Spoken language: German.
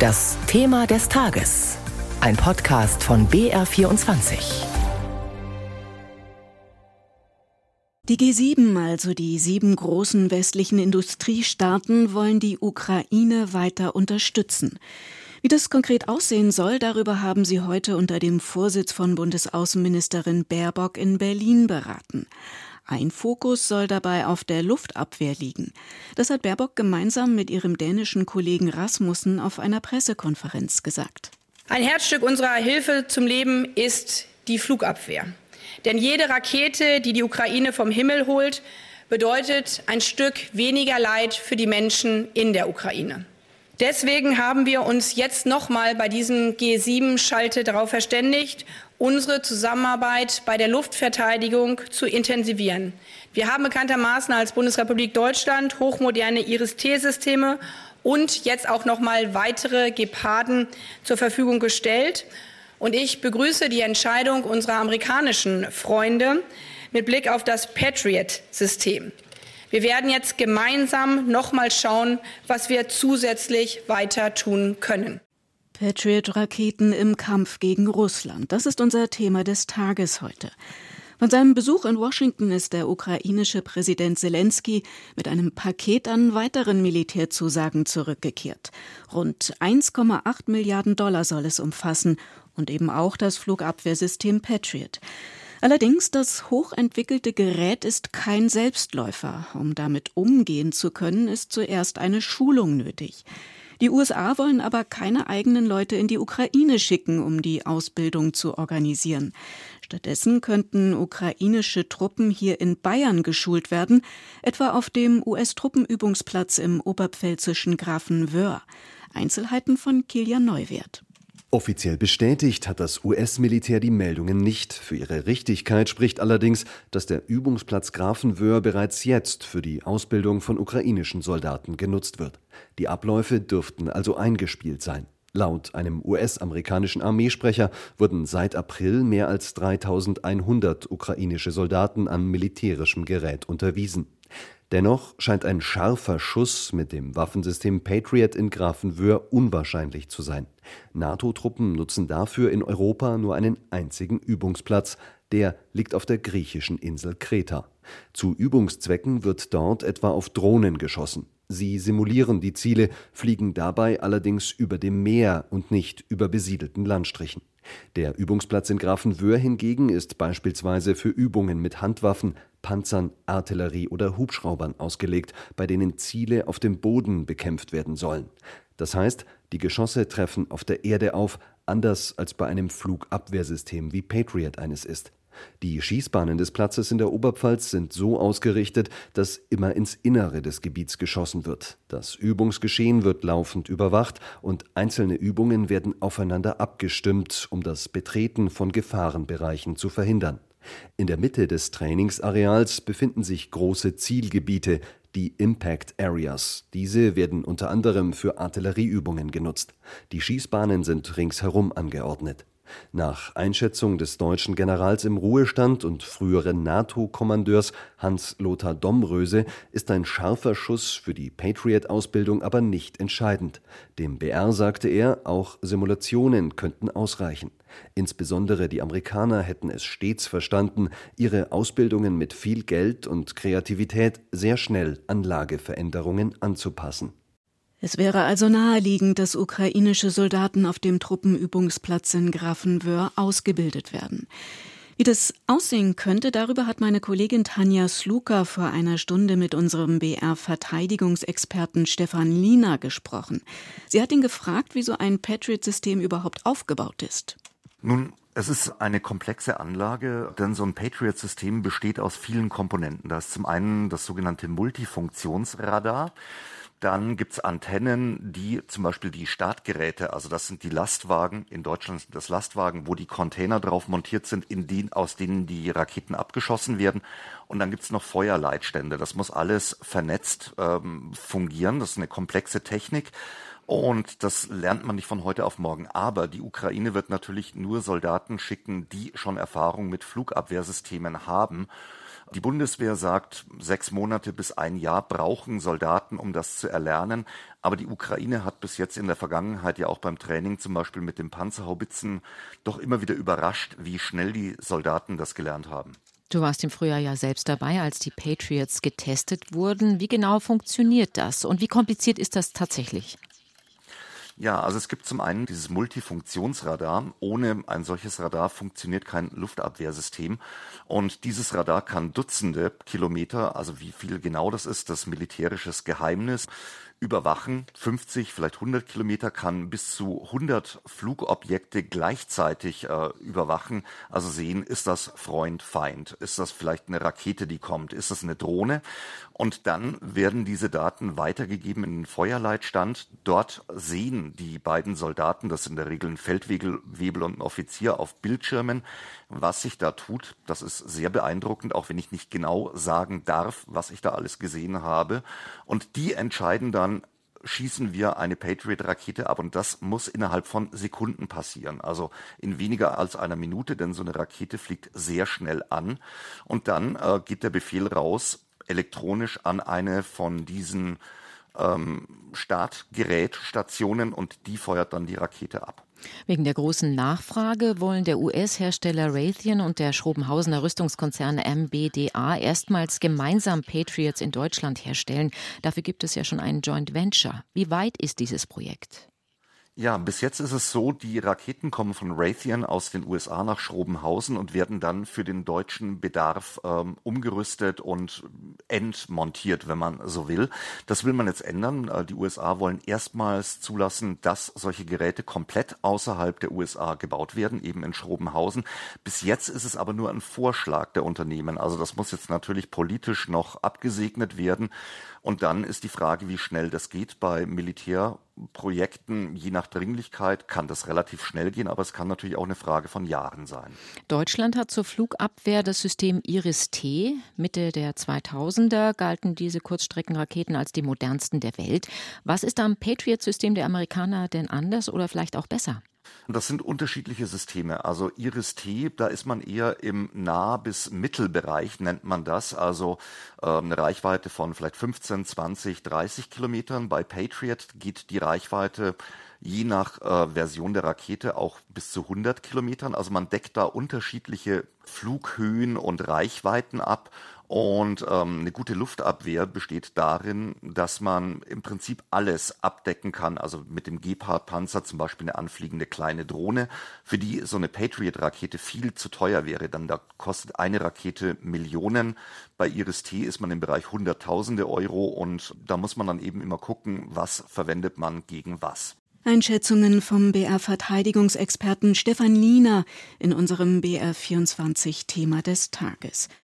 Das Thema des Tages. Ein Podcast von BR24. Die G7, also die sieben großen westlichen Industriestaaten, wollen die Ukraine weiter unterstützen. Wie das konkret aussehen soll, darüber haben sie heute unter dem Vorsitz von Bundesaußenministerin Baerbock in Berlin beraten. Ein Fokus soll dabei auf der Luftabwehr liegen. Das hat Baerbock gemeinsam mit ihrem dänischen Kollegen Rasmussen auf einer Pressekonferenz gesagt. Ein Herzstück unserer Hilfe zum Leben ist die Flugabwehr. Denn jede Rakete, die die Ukraine vom Himmel holt, bedeutet ein Stück weniger Leid für die Menschen in der Ukraine. Deswegen haben wir uns jetzt nochmal bei diesem G7-Schalte darauf verständigt, unsere Zusammenarbeit bei der Luftverteidigung zu intensivieren. Wir haben bekanntermaßen als Bundesrepublik Deutschland hochmoderne Iris-T-Systeme und jetzt auch noch mal weitere Geparden zur Verfügung gestellt. Und ich begrüße die Entscheidung unserer amerikanischen Freunde mit Blick auf das Patriot-System. Wir werden jetzt gemeinsam noch mal schauen, was wir zusätzlich weiter tun können. Patriot-Raketen im Kampf gegen Russland. Das ist unser Thema des Tages heute. Von seinem Besuch in Washington ist der ukrainische Präsident Zelensky mit einem Paket an weiteren Militärzusagen zurückgekehrt. Rund 1,8 Milliarden Dollar soll es umfassen und eben auch das Flugabwehrsystem Patriot. Allerdings, das hochentwickelte Gerät ist kein Selbstläufer. Um damit umgehen zu können, ist zuerst eine Schulung nötig. Die USA wollen aber keine eigenen Leute in die Ukraine schicken, um die Ausbildung zu organisieren. Stattdessen könnten ukrainische Truppen hier in Bayern geschult werden, etwa auf dem US-Truppenübungsplatz im oberpfälzischen Grafenwöhr. Einzelheiten von Kilian Neuwert. Offiziell bestätigt hat das US-Militär die Meldungen nicht. Für ihre Richtigkeit spricht allerdings, dass der Übungsplatz Grafenwöhr bereits jetzt für die Ausbildung von ukrainischen Soldaten genutzt wird. Die Abläufe dürften also eingespielt sein. Laut einem US-amerikanischen Armeesprecher wurden seit April mehr als 3100 ukrainische Soldaten an militärischem Gerät unterwiesen. Dennoch scheint ein scharfer Schuss mit dem Waffensystem Patriot in Grafenwöhr unwahrscheinlich zu sein. NATO-Truppen nutzen dafür in Europa nur einen einzigen Übungsplatz, der liegt auf der griechischen Insel Kreta. Zu Übungszwecken wird dort etwa auf Drohnen geschossen. Sie simulieren die Ziele, fliegen dabei allerdings über dem Meer und nicht über besiedelten Landstrichen. Der Übungsplatz in Grafenwöhr hingegen ist beispielsweise für Übungen mit Handwaffen, Panzern, Artillerie oder Hubschraubern ausgelegt, bei denen Ziele auf dem Boden bekämpft werden sollen. Das heißt, die Geschosse treffen auf der Erde auf, anders als bei einem Flugabwehrsystem wie Patriot eines ist. Die Schießbahnen des Platzes in der Oberpfalz sind so ausgerichtet, dass immer ins Innere des Gebiets geschossen wird. Das Übungsgeschehen wird laufend überwacht und einzelne Übungen werden aufeinander abgestimmt, um das Betreten von Gefahrenbereichen zu verhindern. In der Mitte des Trainingsareals befinden sich große Zielgebiete, die Impact Areas. Diese werden unter anderem für Artillerieübungen genutzt. Die Schießbahnen sind ringsherum angeordnet. Nach Einschätzung des deutschen Generals im Ruhestand und früheren NATO-Kommandeurs Hans-Lothar Domröse ist ein scharfer Schuss für die Patriot-Ausbildung aber nicht entscheidend. Dem BR sagte er, auch Simulationen könnten ausreichen. Insbesondere die Amerikaner hätten es stets verstanden, ihre Ausbildungen mit viel Geld und Kreativität sehr schnell an Lageveränderungen anzupassen. Es wäre also naheliegend, dass ukrainische Soldaten auf dem Truppenübungsplatz in Grafenwöhr ausgebildet werden. Wie das aussehen könnte, darüber hat meine Kollegin Tanja Sluka vor einer Stunde mit unserem BR-Verteidigungsexperten Stefan Lina gesprochen. Sie hat ihn gefragt, wie so ein Patriot-System überhaupt aufgebaut ist. Nun, es ist eine komplexe Anlage, denn so ein Patriot-System besteht aus vielen Komponenten. Da ist zum einen das sogenannte Multifunktionsradar. Dann gibt's Antennen, die zum Beispiel die Startgeräte, also das sind die Lastwagen, in Deutschland sind das Lastwagen, wo die Container drauf montiert sind, in die, aus denen die Raketen abgeschossen werden. Und dann gibt's noch Feuerleitstände. Das muss alles vernetzt ähm, fungieren. Das ist eine komplexe Technik. Und das lernt man nicht von heute auf morgen. Aber die Ukraine wird natürlich nur Soldaten schicken, die schon Erfahrung mit Flugabwehrsystemen haben. Die Bundeswehr sagt, sechs Monate bis ein Jahr brauchen Soldaten, um das zu erlernen. Aber die Ukraine hat bis jetzt in der Vergangenheit ja auch beim Training zum Beispiel mit den Panzerhaubitzen doch immer wieder überrascht, wie schnell die Soldaten das gelernt haben. Du warst im Frühjahr ja selbst dabei, als die Patriots getestet wurden. Wie genau funktioniert das und wie kompliziert ist das tatsächlich? Ja, also es gibt zum einen dieses Multifunktionsradar. Ohne ein solches Radar funktioniert kein Luftabwehrsystem. Und dieses Radar kann Dutzende Kilometer, also wie viel genau das ist, das militärisches Geheimnis, überwachen. 50, vielleicht 100 Kilometer kann bis zu 100 Flugobjekte gleichzeitig äh, überwachen. Also sehen, ist das Freund, Feind? Ist das vielleicht eine Rakete, die kommt? Ist das eine Drohne? Und dann werden diese Daten weitergegeben in den Feuerleitstand. Dort sehen die beiden Soldaten, das sind in der Regel ein Feldwebel und ein Offizier auf Bildschirmen, was sich da tut. Das ist sehr beeindruckend, auch wenn ich nicht genau sagen darf, was ich da alles gesehen habe. Und die entscheiden dann, schießen wir eine Patriot-Rakete ab. Und das muss innerhalb von Sekunden passieren, also in weniger als einer Minute, denn so eine Rakete fliegt sehr schnell an. Und dann äh, geht der Befehl raus, elektronisch an eine von diesen ähm, Startgerätstationen und die feuert dann die Rakete ab. Wegen der großen Nachfrage wollen der US-Hersteller Raytheon und der Schrobenhausener Rüstungskonzern MBDA erstmals gemeinsam Patriots in Deutschland herstellen. Dafür gibt es ja schon ein Joint Venture. Wie weit ist dieses Projekt? Ja, bis jetzt ist es so, die Raketen kommen von Raytheon aus den USA nach Schrobenhausen und werden dann für den deutschen Bedarf ähm, umgerüstet und entmontiert, wenn man so will. Das will man jetzt ändern. Äh, die USA wollen erstmals zulassen, dass solche Geräte komplett außerhalb der USA gebaut werden, eben in Schrobenhausen. Bis jetzt ist es aber nur ein Vorschlag der Unternehmen. Also das muss jetzt natürlich politisch noch abgesegnet werden. Und dann ist die Frage, wie schnell das geht. Bei Militärprojekten, je nach Dringlichkeit, kann das relativ schnell gehen, aber es kann natürlich auch eine Frage von Jahren sein. Deutschland hat zur Flugabwehr das System Iris-T. Mitte der 2000er galten diese Kurzstreckenraketen als die modernsten der Welt. Was ist am Patriot-System der Amerikaner denn anders oder vielleicht auch besser? Das sind unterschiedliche Systeme. Also Iris-T, da ist man eher im Nah- bis Mittelbereich, nennt man das. Also äh, eine Reichweite von vielleicht 15, 20, 30 Kilometern. Bei Patriot geht die Reichweite je nach äh, Version der Rakete auch bis zu 100 Kilometern. Also man deckt da unterschiedliche Flughöhen und Reichweiten ab und ähm, eine gute Luftabwehr besteht darin, dass man im Prinzip alles abdecken kann. Also mit dem Gepard-Panzer zum Beispiel eine anfliegende kleine Drohne, für die so eine Patriot-Rakete viel zu teuer wäre. Dann da kostet eine Rakete Millionen. Bei Iris-T ist man im Bereich Hunderttausende Euro und da muss man dann eben immer gucken, was verwendet man gegen was. Einschätzungen vom BR-Verteidigungsexperten Stefan Liener in unserem BR24-Thema des Tages.